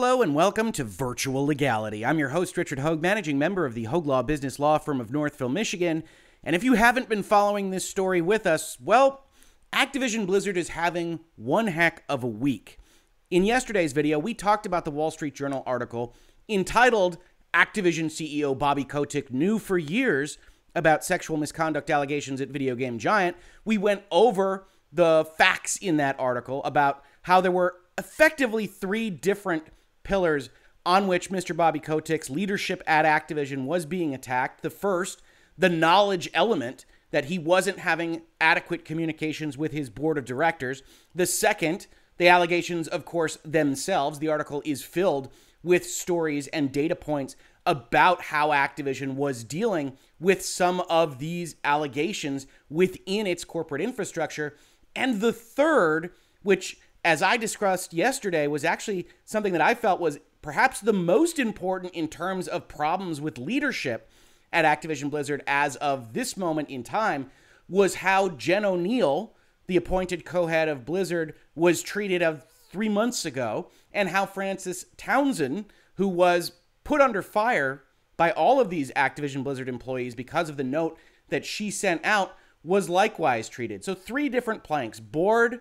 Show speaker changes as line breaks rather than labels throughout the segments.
Hello and welcome to Virtual Legality. I'm your host, Richard Hoeg, managing member of the Hoeg Law Business Law Firm of Northville, Michigan. And if you haven't been following this story with us, well, Activision Blizzard is having one heck of a week. In yesterday's video, we talked about the Wall Street Journal article entitled Activision CEO Bobby Kotick Knew for Years About Sexual Misconduct Allegations at Video Game Giant. We went over the facts in that article about how there were effectively three different pillars on which Mr. Bobby Kotick's leadership at Activision was being attacked. The first, the knowledge element that he wasn't having adequate communications with his board of directors. The second, the allegations, of course, themselves. The article is filled with stories and data points about how Activision was dealing with some of these allegations within its corporate infrastructure. And the third, which as I discussed yesterday, was actually something that I felt was perhaps the most important in terms of problems with leadership at Activision Blizzard as of this moment in time was how Jen Oneal, the appointed co-head of Blizzard, was treated of three months ago, and how Frances Townsend, who was put under fire by all of these Activision Blizzard employees because of the note that she sent out, was likewise treated. So three different planks: board,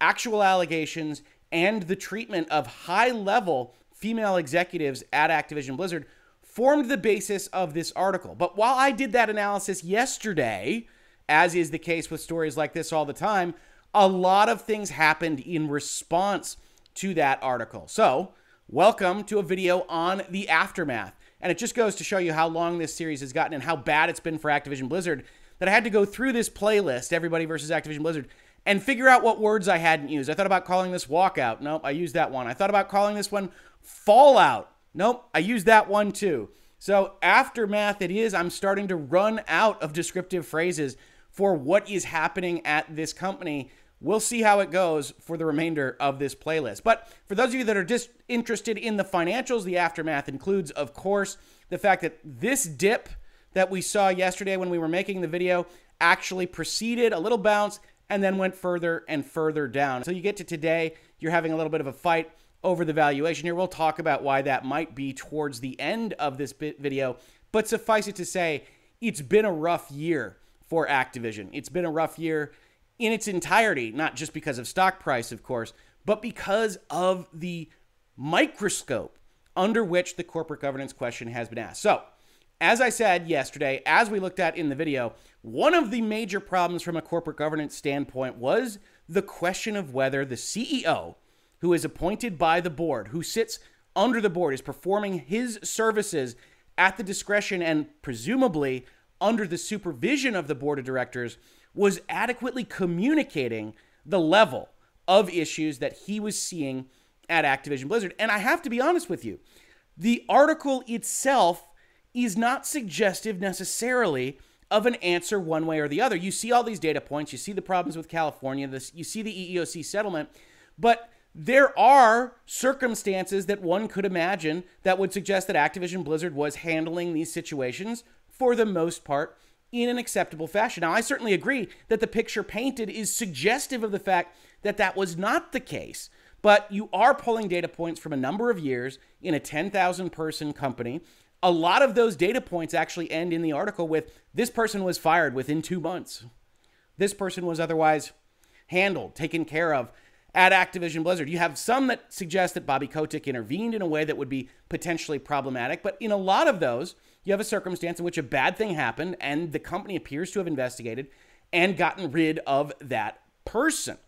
actual allegations and the treatment of high level female executives at Activision Blizzard formed the basis of this article. But while I did that analysis yesterday, as is the case with stories like this all the time, a lot of things happened in response to that article. So, welcome to a video on the aftermath. And it just goes to show you how long this series has gotten and how bad it's been for Activision Blizzard that I had to go through this playlist, Everybody versus Activision Blizzard, and figure out what words I hadn't used. I thought about calling this walkout. Nope, I used that one. I thought about calling this one fallout. Nope, I used that one too. So, aftermath it is, I'm starting to run out of descriptive phrases for what is happening at this company. We'll see how it goes for the remainder of this playlist. But for those of you that are just interested in the financials, the aftermath includes, of course, the fact that this dip that we saw yesterday when we were making the video actually preceded a little bounce and then went further and further down. So you get to today, you're having a little bit of a fight over the valuation here. We'll talk about why that might be towards the end of this video, but suffice it to say, it's been a rough year for Activision. It's been a rough year in its entirety, not just because of stock price, of course, but because of the microscope under which the corporate governance question has been asked. So, as I said yesterday, as we looked at in the video, one of the major problems from a corporate governance standpoint was the question of whether the CEO, who is appointed by the board, who sits under the board, is performing his services at the discretion and presumably under the supervision of the board of directors, was adequately communicating the level of issues that he was seeing at Activision Blizzard. And I have to be honest with you, the article itself is not suggestive necessarily of an answer one way or the other. You see all these data points, you see the problems with California, this, you see the EEOC settlement, but there are circumstances that one could imagine that would suggest that Activision Blizzard was handling these situations for the most part in an acceptable fashion. Now, I certainly agree that the picture painted is suggestive of the fact that that was not the case, but you are pulling data points from a number of years in a 10,000 person company a lot of those data points actually end in the article with this person was fired within two months. This person was otherwise handled, taken care of at Activision Blizzard. You have some that suggest that Bobby Kotick intervened in a way that would be potentially problematic, but in a lot of those, you have a circumstance in which a bad thing happened and the company appears to have investigated and gotten rid of that person.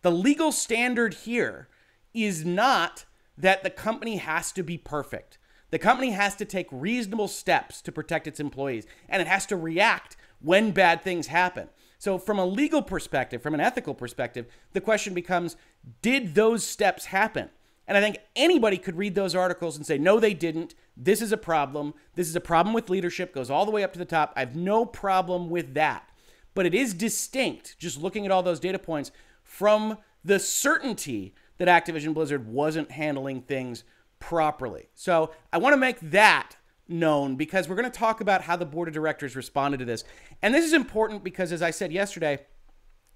The legal standard here is not that the company has to be perfect. The company has to take reasonable steps to protect its employees, and it has to react when bad things happen. So, from a legal perspective, from an ethical perspective, the question becomes did those steps happen? And I think anybody could read those articles and say, no, they didn't. This is a problem. This is a problem with leadership, goes all the way up to the top. I have no problem with that. But it is distinct, just looking at all those data points, from the certainty that Activision Blizzard wasn't handling things properly. So I want to make that known because we're going to talk about how the board of directors responded to this. And this is important because, as I said yesterday,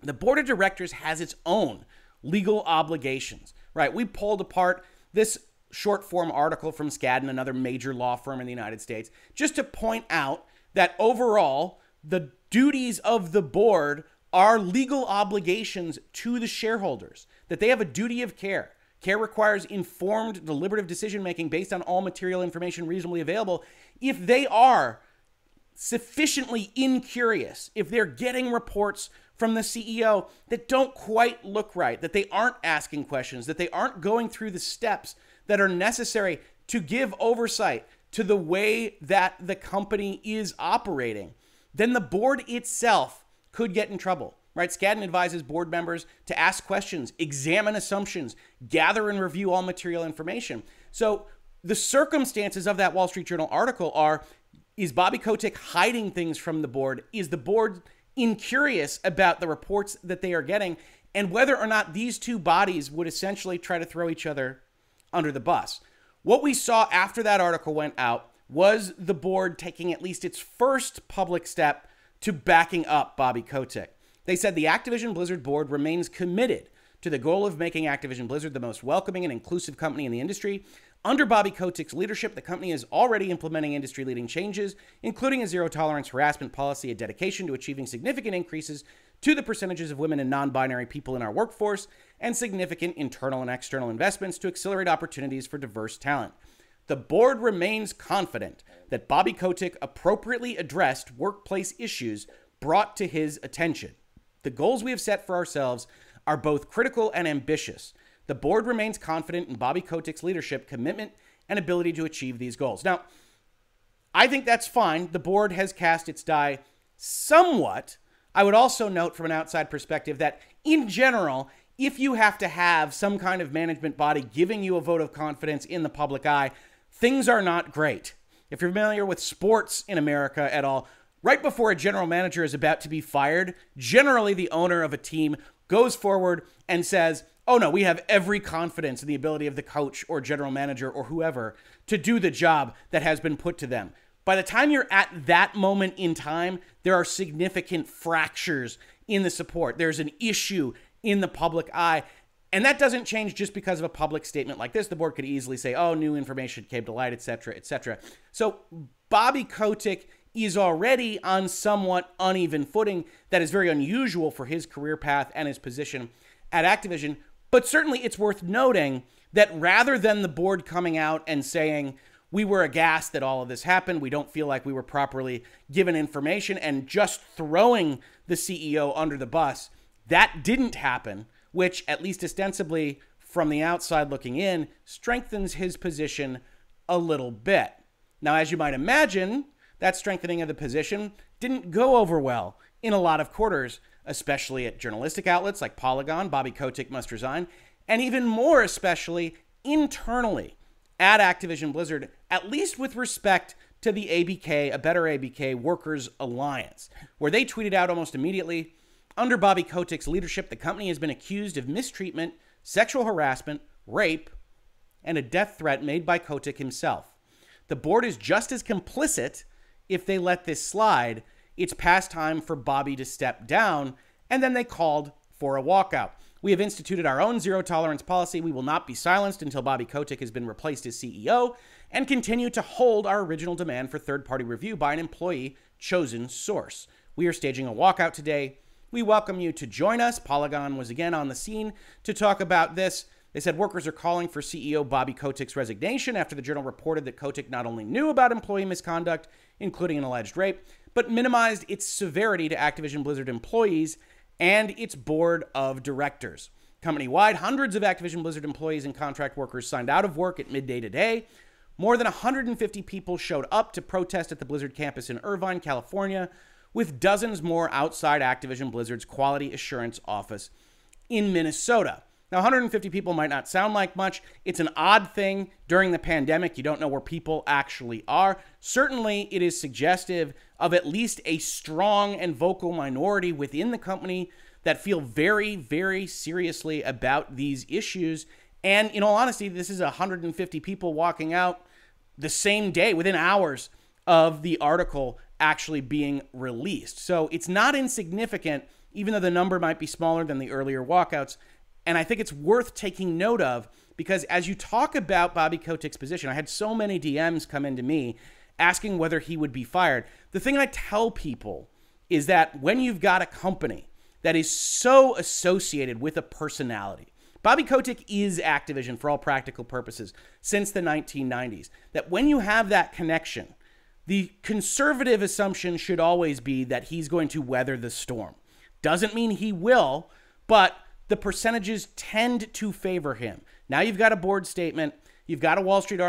the board of directors has its own legal obligations, right? We pulled apart this short form article from Skadden, another major law firm in the United States, just to point out that overall, the duties of the board are legal obligations to the shareholders, that they have a duty of care. Care requires informed, deliberative decision making based on all material information reasonably available. If they are sufficiently incurious, if they're getting reports from the CEO that don't quite look right, that they aren't asking questions, that they aren't going through the steps that are necessary to give oversight to the way that the company is operating, then the board itself could get in trouble. Right? Skadden advises board members to ask questions, examine assumptions, gather and review all material information. So the circumstances of that Wall Street Journal article are is Bobby Kotick hiding things from the board? Is the board incurious about the reports that they are getting and whether or not these two bodies would essentially try to throw each other under the bus? What we saw after that article went out was the board taking at least its first public step to backing up Bobby Kotick. They said the Activision Blizzard board remains committed to the goal of making Activision Blizzard the most welcoming and inclusive company in the industry. Under Bobby Kotick's leadership, the company is already implementing industry leading changes, including a zero tolerance harassment policy, a dedication to achieving significant increases to the percentages of women and non binary people in our workforce, and significant internal and external investments to accelerate opportunities for diverse talent. The board remains confident that Bobby Kotick appropriately addressed workplace issues brought to his attention. The goals we have set for ourselves are both critical and ambitious. The board remains confident in Bobby Kotick's leadership, commitment, and ability to achieve these goals. Now, I think that's fine. The board has cast its die somewhat. I would also note from an outside perspective that, in general, if you have to have some kind of management body giving you a vote of confidence in the public eye, things are not great. If you're familiar with sports in America at all, Right before a general manager is about to be fired, generally the owner of a team goes forward and says, Oh no, we have every confidence in the ability of the coach or general manager or whoever to do the job that has been put to them. By the time you're at that moment in time, there are significant fractures in the support. There's an issue in the public eye. And that doesn't change just because of a public statement like this. The board could easily say, oh, new information came to light, et cetera, et cetera. So Bobby Kotick is already on somewhat uneven footing that is very unusual for his career path and his position at Activision. But certainly it's worth noting that rather than the board coming out and saying, we were aghast that all of this happened. We don't feel like we were properly given information and just throwing the CEO under the bus. That didn't happen, which, at least ostensibly from the outside looking in, strengthens his position a little bit. Now, as you might imagine, that strengthening of the position didn't go over well in a lot of quarters, especially at journalistic outlets like Polygon, Bobby Kotick must resign, and even more especially internally at Activision Blizzard, at least with respect to the ABK, a better ABK Workers Alliance, where they tweeted out almost immediately under Bobby Kotick's leadership, the company has been accused of mistreatment, sexual harassment, rape, and a death threat made by Kotick himself. The board is just as complicit if they let this slide, it's past time for Bobby to step down. And then they called for a walkout. We have instituted our own zero tolerance policy. We will not be silenced until Bobby Kotick has been replaced as CEO and continue to hold our original demand for third party review by an employee chosen source. We are staging a walkout today. We welcome you to join us. Polygon was again on the scene to talk about this. They said workers are calling for CEO Bobby Kotick's resignation after the journal reported that Kotick not only knew about employee misconduct, including an alleged rape, but minimized its severity to Activision Blizzard employees and its board of directors. Company wide, hundreds of Activision Blizzard employees and contract workers signed out of work at midday today. More than 150 people showed up to protest at the Blizzard campus in Irvine, California, with dozens more outside Activision Blizzard's quality assurance office in Minnesota. Now, 150 people might not sound like much. It's an odd thing during the pandemic. You don't know where people actually are. Certainly, it is suggestive of at least a strong and vocal minority within the company that feel very, very seriously about these issues. And in all honesty, this is 150 people walking out the same day, within hours of the article actually being released. So it's not insignificant, even though the number might be smaller than the earlier walkouts And I think it's worth taking note of because as you talk about Bobby Kotick's position, I had so many DMs come into me asking whether he would be fired. The thing I tell people is that when you've got a company that is so associated with a personality, Bobby Kotick is Activision for all practical purposes since the 1990s, that when you have that connection, the conservative assumption should always be that he's going to weather the storm. Doesn't mean he will, but the percentages tend to favor him. Now you've got a board statement. You've got a Wall Street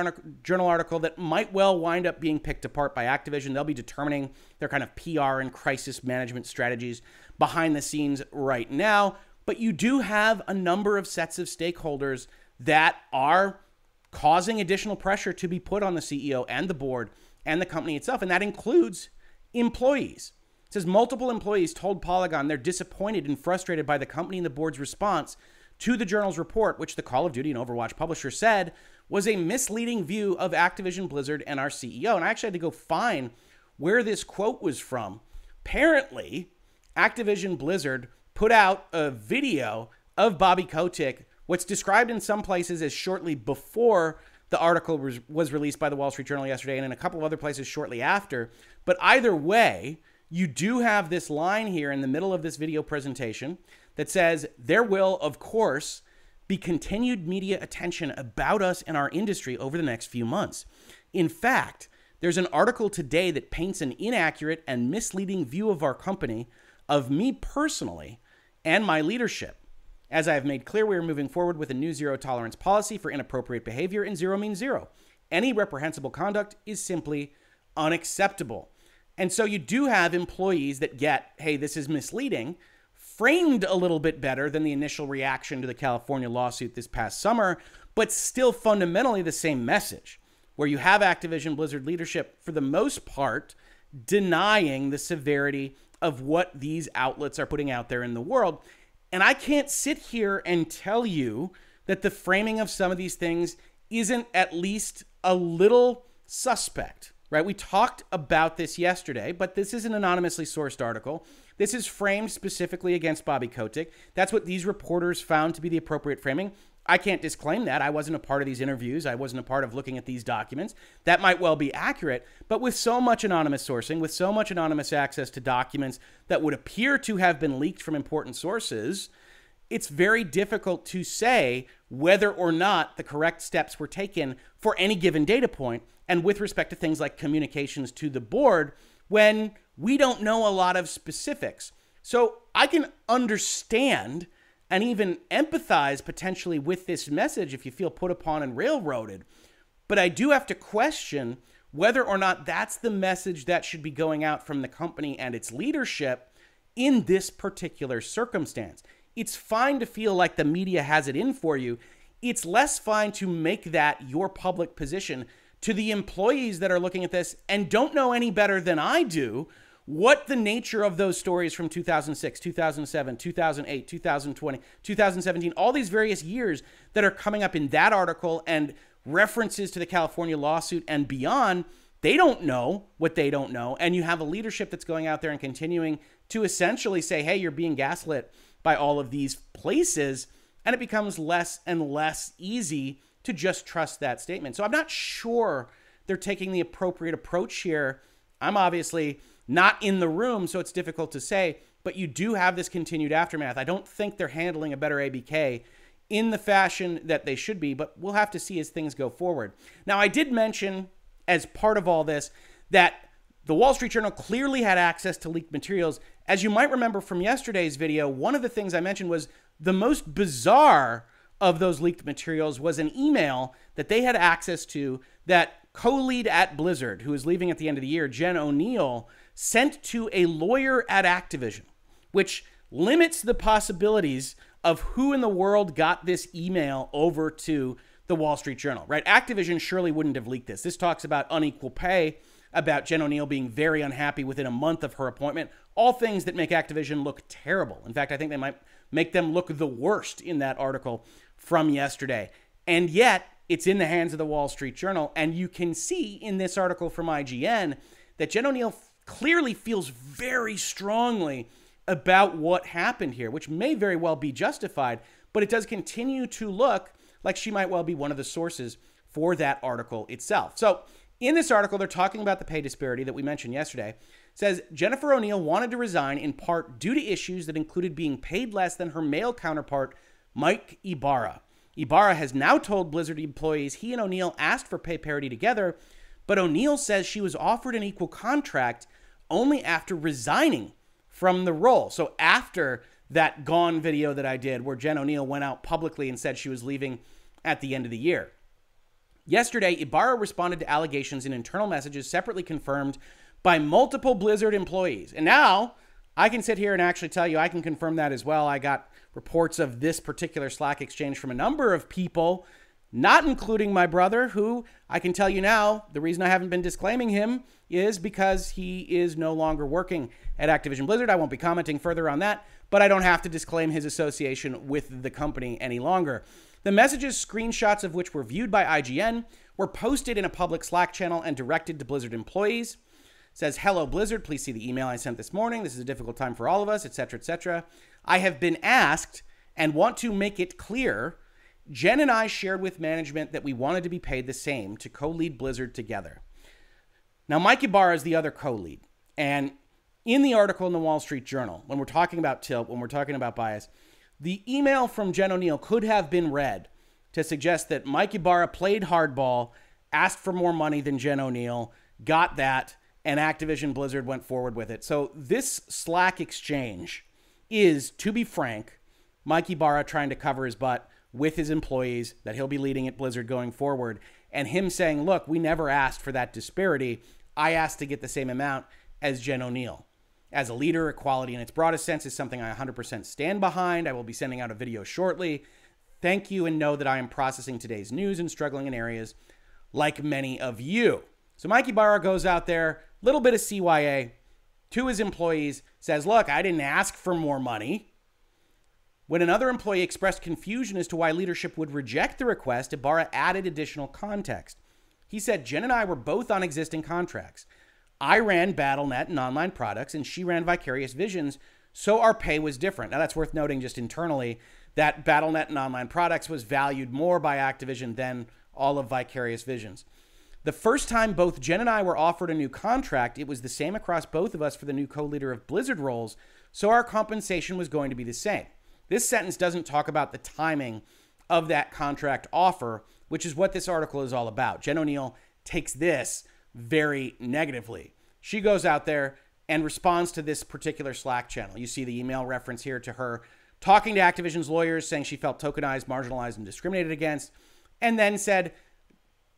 Journal article that might well wind up being picked apart by Activision. They'll be determining their kind of PR and crisis management strategies behind the scenes right now. But you do have a number of sets of stakeholders that are causing additional pressure to be put on the CEO and the board and the company itself. And that includes employees. It says multiple employees told Polygon they're disappointed and frustrated by the company and the board's response to the journal's report, which the Call of Duty and Overwatch publisher said was a misleading view of Activision Blizzard and our CEO. And I actually had to go find where this quote was from. Apparently, Activision Blizzard put out a video of Bobby Kotick, what's described in some places as shortly before the article was, was released by the Wall Street Journal yesterday, and in a couple of other places shortly after. But either way, you do have this line here in the middle of this video presentation that says, There will, of course, be continued media attention about us and our industry over the next few months. In fact, there's an article today that paints an inaccurate and misleading view of our company, of me personally, and my leadership. As I have made clear, we are moving forward with a new zero tolerance policy for inappropriate behavior, and zero means zero. Any reprehensible conduct is simply unacceptable. And so you do have employees that get, hey, this is misleading, framed a little bit better than the initial reaction to the California lawsuit this past summer, but still fundamentally the same message, where you have Activision Blizzard leadership, for the most part, denying the severity of what these outlets are putting out there in the world. And I can't sit here and tell you that the framing of some of these things isn't at least a little suspect, right? We talked about this yesterday, but this is an anonymously sourced article. This is framed specifically against Bobby Kotick. That's what these reporters found to be the appropriate framing. I can't disclaim that. I wasn't a part of these interviews. I wasn't a part of looking at these documents. That might well be accurate. But with so much anonymous sourcing, with so much anonymous access to documents that would appear to have been leaked from important sources, it's very difficult to say whether or not the correct steps were taken for any given data. And with respect to things like communications to the board, when we don't know a lot of specifics. So I can understand and even empathize potentially with this message if you feel put upon and railroaded. But I do have to question whether or not that's the message that should be going out from the company and its leadership in this particular circumstance. It's fine to feel like the media has it in for you. It's less fine to make that your public position to the employees that are looking at this and don't know any better than I do what the nature of those stories from 2006, 2007, 2008, 2020, 2017, all these various years that are coming up in that article and references to the California lawsuit and beyond, they don't know what they don't know. And you have a leadership that's going out there and continuing to essentially say, hey, you're being gaslit by all of these places. And it becomes less and less easy to just trust that statement. So I'm not sure they're taking the appropriate approach here. I'm obviously not in the room, so it's difficult to say, but you do have this continued aftermath. I don't think they're handling a better ABK in the fashion that they should be, but we'll have to see as things go forward. Now, I did mention as part of all this that the Wall Street Journal clearly had access to leaked materials. As you might remember from yesterday's video, one of the things I mentioned was the most bizarre of those leaked materials was an email that they had access to that co lead at Blizzard, who is leaving at the end of the year, Jen Oneal, sent to a lawyer at Activision, which limits the possibilities of who in the world got this email over to the Wall Street Journal, right? Activision surely wouldn't have leaked this. This talks about unequal pay, about Jen Oneal being very unhappy within a month of her appointment, all things that make Activision look terrible. In fact, I think they might make them look the worst in that article from yesterday. And yet, it's in the hands of the Wall Street Journal. And you can see in this article from IGN that Jen Oneal clearly feels very strongly about what happened here, which may very well be justified. but it does continue to look like she might well be one of the sources for that article itself. So, in this article, they're talking about the pay disparity that we mentioned yesterday. It says Jennifer Oneal wanted to resign in part due to issues that included being paid less than her male counterpart, Mike Ybarra. Ybarra has now told Blizzard employees he and Oneal asked for pay parity together, but Oneal says she was offered an equal contract only after resigning from the role. So after that gone video that I did where Jen Oneal went out publicly and said she was leaving at the end of the year. Yesterday, Ybarra responded to allegations in internal messages separately confirmed by multiple Blizzard employees. And now I can sit here and actually tell you I can confirm that as well. I got reports of this particular Slack exchange from a number of people, not including my brother, who I can tell you now the reason I haven't been disclaiming him is because he is no longer working at Activision Blizzard. I won't be commenting further on that, but I don't have to disclaim his association with the company any longer. The messages, screenshots of which were viewed by IGN, were posted in a public Slack channel and directed to Blizzard employees. It says, "Hello Blizzard, please see the email I sent this morning. This is a difficult time for all of us, etc., etc. I have been asked and want to make it clear Jen and I shared with management that we wanted to be paid the same to co lead Blizzard together. Now, Mike Ybarra is the other co lead. And in the article in the Wall Street Journal, when we're talking about tilt, when we're talking about bias, the email from Jen Oneal could have been read to suggest that Mike Ybarra played hardball, asked for more money than Jen Oneal, got that, and Activision Blizzard went forward with it. So this Slack exchange is, to be frank, Mike Ibarra trying to cover his butt with his employees that he'll be leading at Blizzard going forward, and him saying, Look, we never asked for that disparity. I asked to get the same amount as Jen O'Neill. As a leader, equality in its broadest sense is something I 100% stand behind. I will be sending out a video shortly. Thank you and know that I am processing today's news and struggling in areas like many of you. So Mike Ybarra goes out there, little bit of CYA to his employees, says, Look, I didn't ask for more money. When another employee expressed confusion as to why leadership would reject the request, Ybarra added additional context. He said, Jen and I were both on existing contracts. I ran BattleNet and online products, and she ran Vicarious Visions, so our pay was different. Now, that's worth noting just internally that BattleNet and online products was valued more by Activision than all of Vicarious Visions. The first time both Jen and I were offered a new contract, it was the same across both of us for the new co leader of Blizzard roles, so our compensation was going to be the same. This sentence doesn't talk about the timing of that contract offer, which is what this article is all about. Jen Oneal takes this very negatively. She goes out there and responds to this particular Slack channel. You see the email reference here to her talking to Activision's lawyers, saying she felt tokenized, marginalized, and discriminated against, and then said,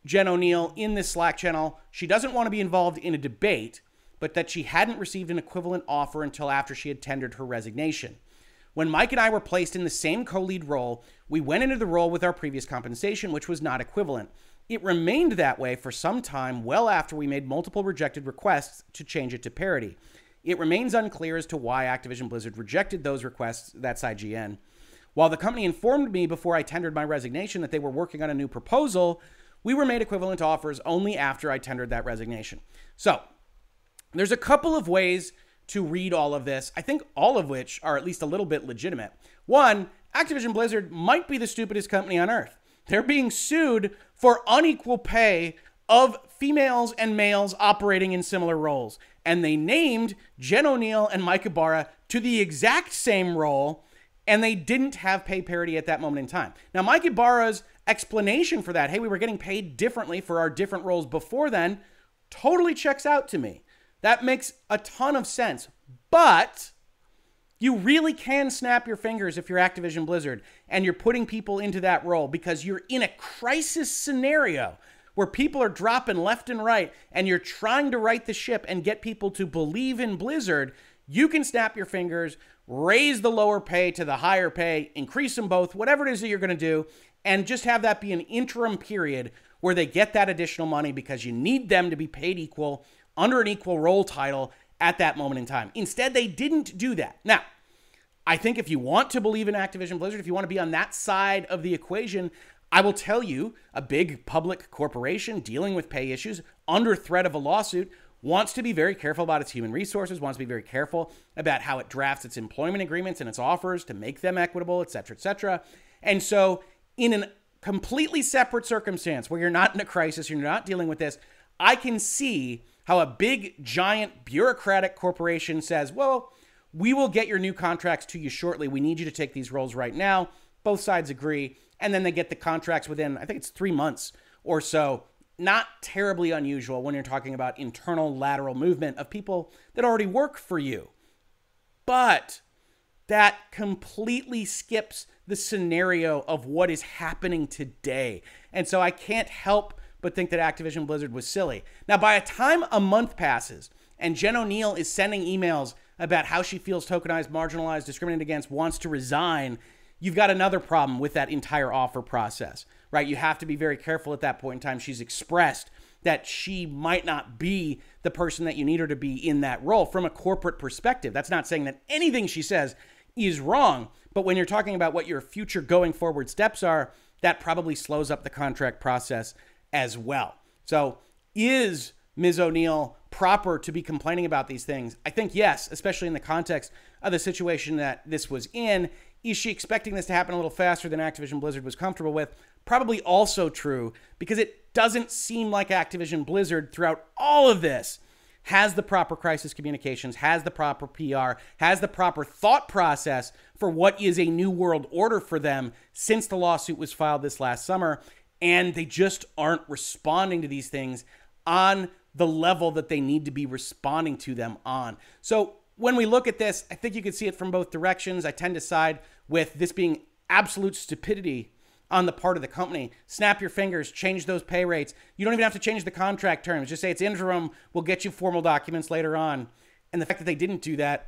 Jen Oneal in this Slack channel, she doesn't want to be involved in a debate, but that she hadn't received an equivalent offer until after she had tendered her resignation. When Mike and I were placed in the same co lead role, we went into the role with our previous compensation, which was not equivalent. It remained that way for some time, well after we made multiple rejected requests to change it to parity. It remains unclear as to why Activision Blizzard rejected those requests. That's IGN. While the company informed me before I tendered my resignation that they were working on a new proposal, we were made equivalent offers only after I tendered that resignation. So, there's a couple of ways to read all of this, I think all of which are at least a little bit legitimate. One, Activision Blizzard might be the stupidest company on earth. They're being sued for unequal pay of females and males operating in similar roles. And they named Jen Oneal and Mike Ybarra to the exact same role, and they didn't have pay parity at that moment in time. Now, Mike Ybarra's explanation for that, hey, we were getting paid differently for our different roles before then, totally checks out to me. That makes a ton of sense. But you really can snap your fingers if you're Activision Blizzard and you're putting people into that role because you're in a crisis scenario where people are dropping left and right and you're trying to right the ship and get people to believe in Blizzard. You can snap your fingers, raise the lower pay to the higher pay, increase them both, whatever it is that you're going to do, and just have that be an interim period where they get that additional money because you need them to be paid equal under an equal role title at that moment in time. Instead, they didn't do that. Now, I think if you want to believe in Activision Blizzard, if you want to be on that side of the equation, I will tell you a big public corporation dealing with pay issues under threat of a lawsuit wants to be very careful about its human resources, wants to be very careful about how it drafts its employment agreements and its offers to make them equitable, et cetera, et cetera. And so, in a completely separate circumstance where you're not in a crisis, you're not dealing with this, I can see how a big, giant, bureaucratic corporation says, well, we will get your new contracts to you shortly. We need you to take these roles right now. Both sides agree. And then they get the contracts within, I think it's three months or so not terribly unusual when you're talking about internal lateral movement of people that already work for you. But that completely skips the scenario of what is happening today. And so I can't help but think that Activision Blizzard was silly. Now, by the time a month passes and Jen Oneal is sending emails about how she feels tokenized, marginalized, discriminated against, wants to resign, you've got another problem with that entire offer process right? You have to be very careful at that point in time. She's expressed that she might not be the person that you need her to be in that role from a corporate perspective. That's not saying that anything she says is wrong, but when you're talking about what your future going forward steps are, that probably slows up the contract process as well. So, is Ms. Oneal proper to be complaining about these things? I think yes, especially in the context of the situation that this was in. Is she expecting this to happen a little faster than Activision Blizzard was comfortable with? Probably also true because it doesn't seem like Activision Blizzard throughout all of this has the proper crisis communications, has the proper PR, has the proper thought process for what is a new world order for them since the lawsuit was filed this last summer. And they just aren't responding to these things on the level that they need to be responding to them on. So when we look at this, I think you can see it from both directions. I tend to side with this being absolute stupidity on the part of the company. Snap your fingers, change those pay rates. You don't even have to change the contract terms. Just say it's interim. We'll get you formal documents later on. And the fact that they didn't do that,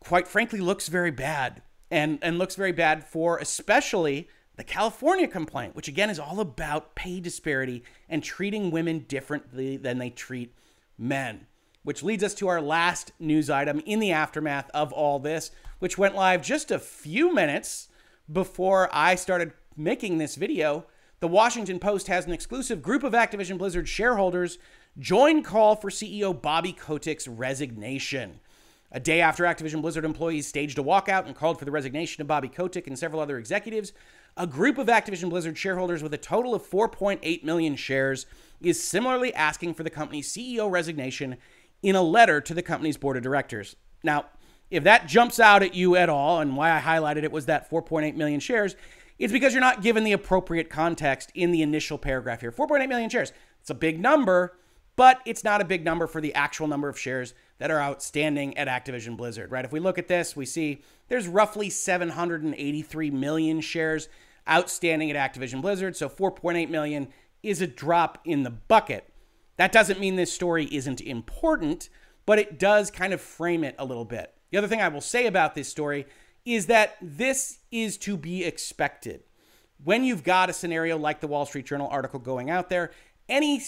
quite frankly, looks very bad. And, and looks very bad for especially the California complaint, which again is all about pay disparity and treating women differently than they treat men. Which leads us to our last news item in the aftermath of all this, which went live just a few minutes before I started making this video. The Washington Post has an exclusive group of Activision Blizzard shareholders join call for CEO Bobby Kotick's resignation. A day after Activision Blizzard employees staged a walkout and called for the resignation of Bobby Kotick and several other executives, a group of Activision Blizzard shareholders with a total of 4.8 million shares is similarly asking for the company's CEO resignation in a letter to the company's board of directors. Now, if that jumps out at you at all, and why I highlighted it was that 4.8 million shares, it's because you're not given the appropriate context in the initial paragraph here. 4.8 million shares. It's a big number, but it's not a big number for the actual number of shares that are outstanding at Activision Blizzard, right? If we look at this, we see there's roughly 783 million shares outstanding at Activision Blizzard, so 4.8 million is a drop in the bucket. That doesn't mean this story isn't important, but it does kind of frame it a little bit. The other thing I will say about this story is that this is to be expected. When you've got a scenario like the Wall Street Journal article going out there, any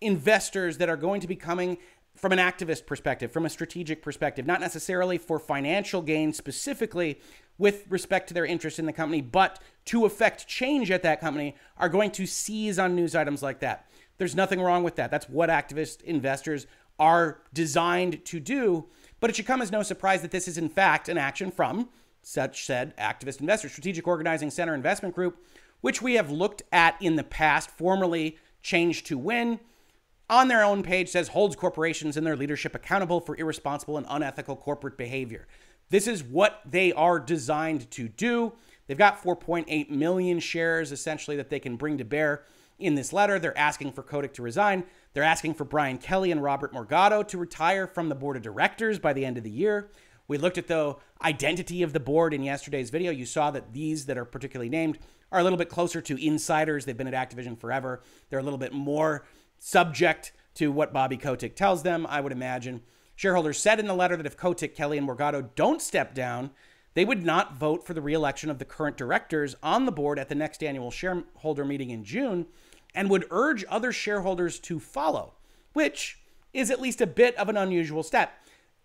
investors that are going to be coming from an activist perspective, from a strategic perspective, not necessarily for financial gain specifically with respect to their interest in the company, but to affect change at that company, are going to seize on news items like that. There's nothing wrong with that. That's what activist investors are designed to do. But it should come as no surprise that this is, in fact, an action from such said activist investor strategic organizing center investment group which we have looked at in the past formerly Change to Win on their own page says holds corporations and their leadership accountable for irresponsible and unethical corporate behavior this is what they are designed to do they've got 4.8 million shares essentially that they can bring to bear in this letter they're asking for Kotick to resign they're asking for Brian Kelly and Robert Morgado to retire from the board of directors by the end of the year. We looked at the identity of the board in yesterday's video. You saw that these that are particularly named are a little bit closer to insiders. They've been at Activision forever. They're a little bit more subject to what Bobby Kotick tells them, I would imagine. Shareholders said in the letter that if Kotick, Kelly, and Morgado don't step down, they would not vote for the reelection of the current directors on the board at the next annual shareholder meeting in June and would urge other shareholders to follow, which is at least a bit of an unusual step.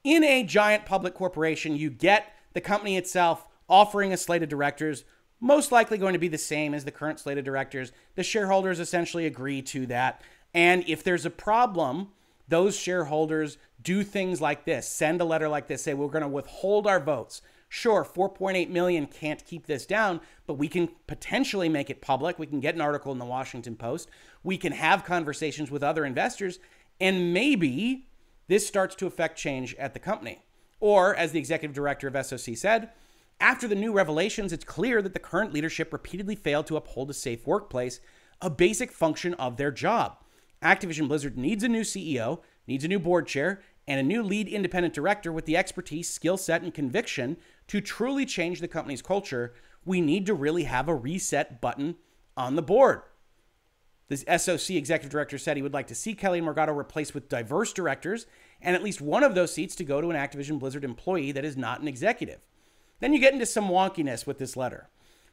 In a giant public corporation, you get the company itself offering a slate of directors, most likely going to be the same as the current slate of directors. The shareholders essentially agree to that. And if there's a problem those shareholders do things like this, send a letter like this, say, we're going to withhold our votes. Sure, 4.8 million can't keep this down, but we can potentially make it public. We can get an article in the Washington Post. We can have conversations with other investors, and maybe this starts to affect change at the company. Or, as the executive director of SOC said, after the new revelations, it's clear that the current leadership repeatedly failed to uphold a safe workplace, a basic function of their job. Activision Blizzard needs a new CEO, needs a new board chair, and a new lead independent director with the expertise, skill set, and conviction to truly change the company's culture. We need to really have a reset button on the board. The SOC executive director said he would like to see Kelly Morgado replaced with diverse directors and at least one of those seats to go to an Activision Blizzard employee that is not an executive. Then you get into some wonkiness with this letter.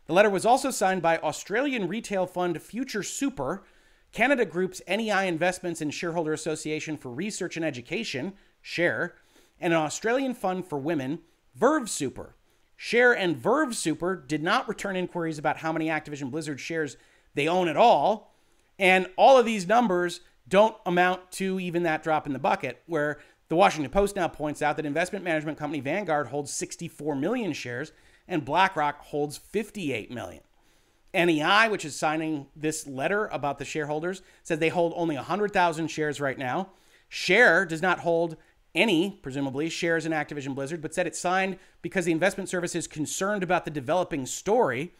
The letter was also signed by Australian retail fund Future Super, Canada Group's NEI Investments and Shareholder Association for Research and Education, SHARE, and an Australian fund for women, Verve Super. Share and Verve Super did not return inquiries about how many Activision Blizzard shares they own at all, and all of these numbers don't amount to even that drop in the bucket, where the Washington Post now points out that investment management company Vanguard holds 64 million shares and BlackRock holds 58 million. NEI, which is signing this letter about the shareholders, says they hold only 100,000 shares right now. Share does not hold any, presumably, shares in Activision Blizzard, but said it signed because the investment service is concerned about the developing story.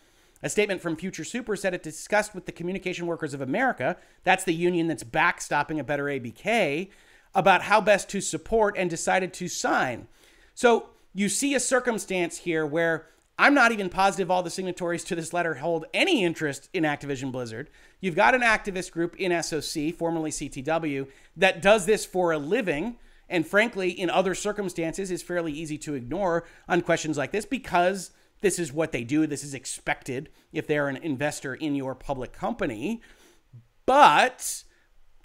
A statement from Future Super said it discussed with the Communication Workers of America, that's the union that's backstopping a better ABK, about how best to support and decided to sign. So you see a circumstance here where I'm not even positive all the signatories to this letter hold any interest in Activision Blizzard. You've got an activist group in SOC, formerly CTW, that does this for a living. And frankly, in other circumstances, is fairly easy to ignore on questions like this because this is what they do. This is expected if they're an investor in your public company. But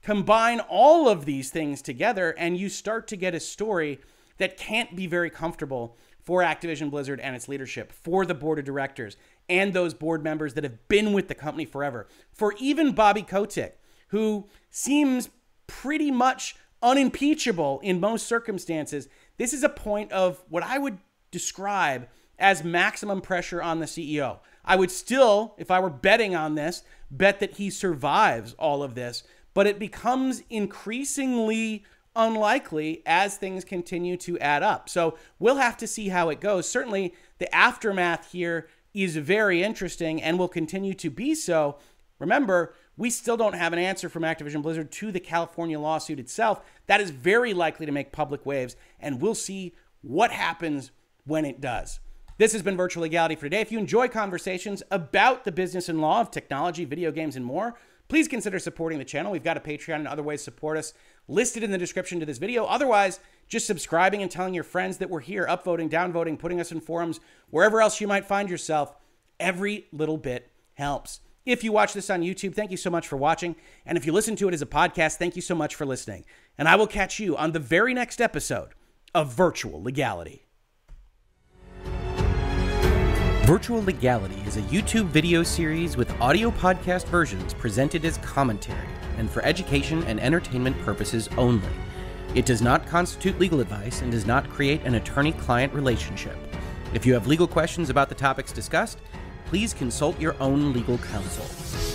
combine all of these things together, and you start to get a story that can't be very comfortable for Activision Blizzard and its leadership, for the board of directors, and those board members that have been with the company forever, for even Bobby Kotick, who seems pretty much unimpeachable in most circumstances. This is a point of what I would describe as maximum pressure on the CEO. I would still, if I were betting on this, bet that he survives all of this, but it becomes increasingly unlikely as things continue to add up. So we'll have to see how it goes. Certainly, the aftermath here is very interesting and will continue to be so. Remember, we still don't have an answer from Activision Blizzard to the California lawsuit itself. That is very likely to make public waves, and we'll see what happens when it does. This has been Virtual Legality for today. If you enjoy conversations about the business and law of technology, video games, and more, please consider supporting the channel. We've got a Patreon and other ways to support us listed in the description to this video. Otherwise, just subscribing and telling your friends that we're here, upvoting, downvoting, putting us in forums, wherever else you might find yourself. Every little bit helps. If you watch this on YouTube, thank you so much for watching. And if you listen to it as a podcast, thank you so much for listening. And I will catch you on the very next episode of Virtual Legality. Virtual Legality is a YouTube video series with audio podcast versions presented as commentary and for education and entertainment purposes only. It does not constitute legal advice and does not create an attorney client relationship. If you have legal questions about the topics discussed, please consult your own legal counsel.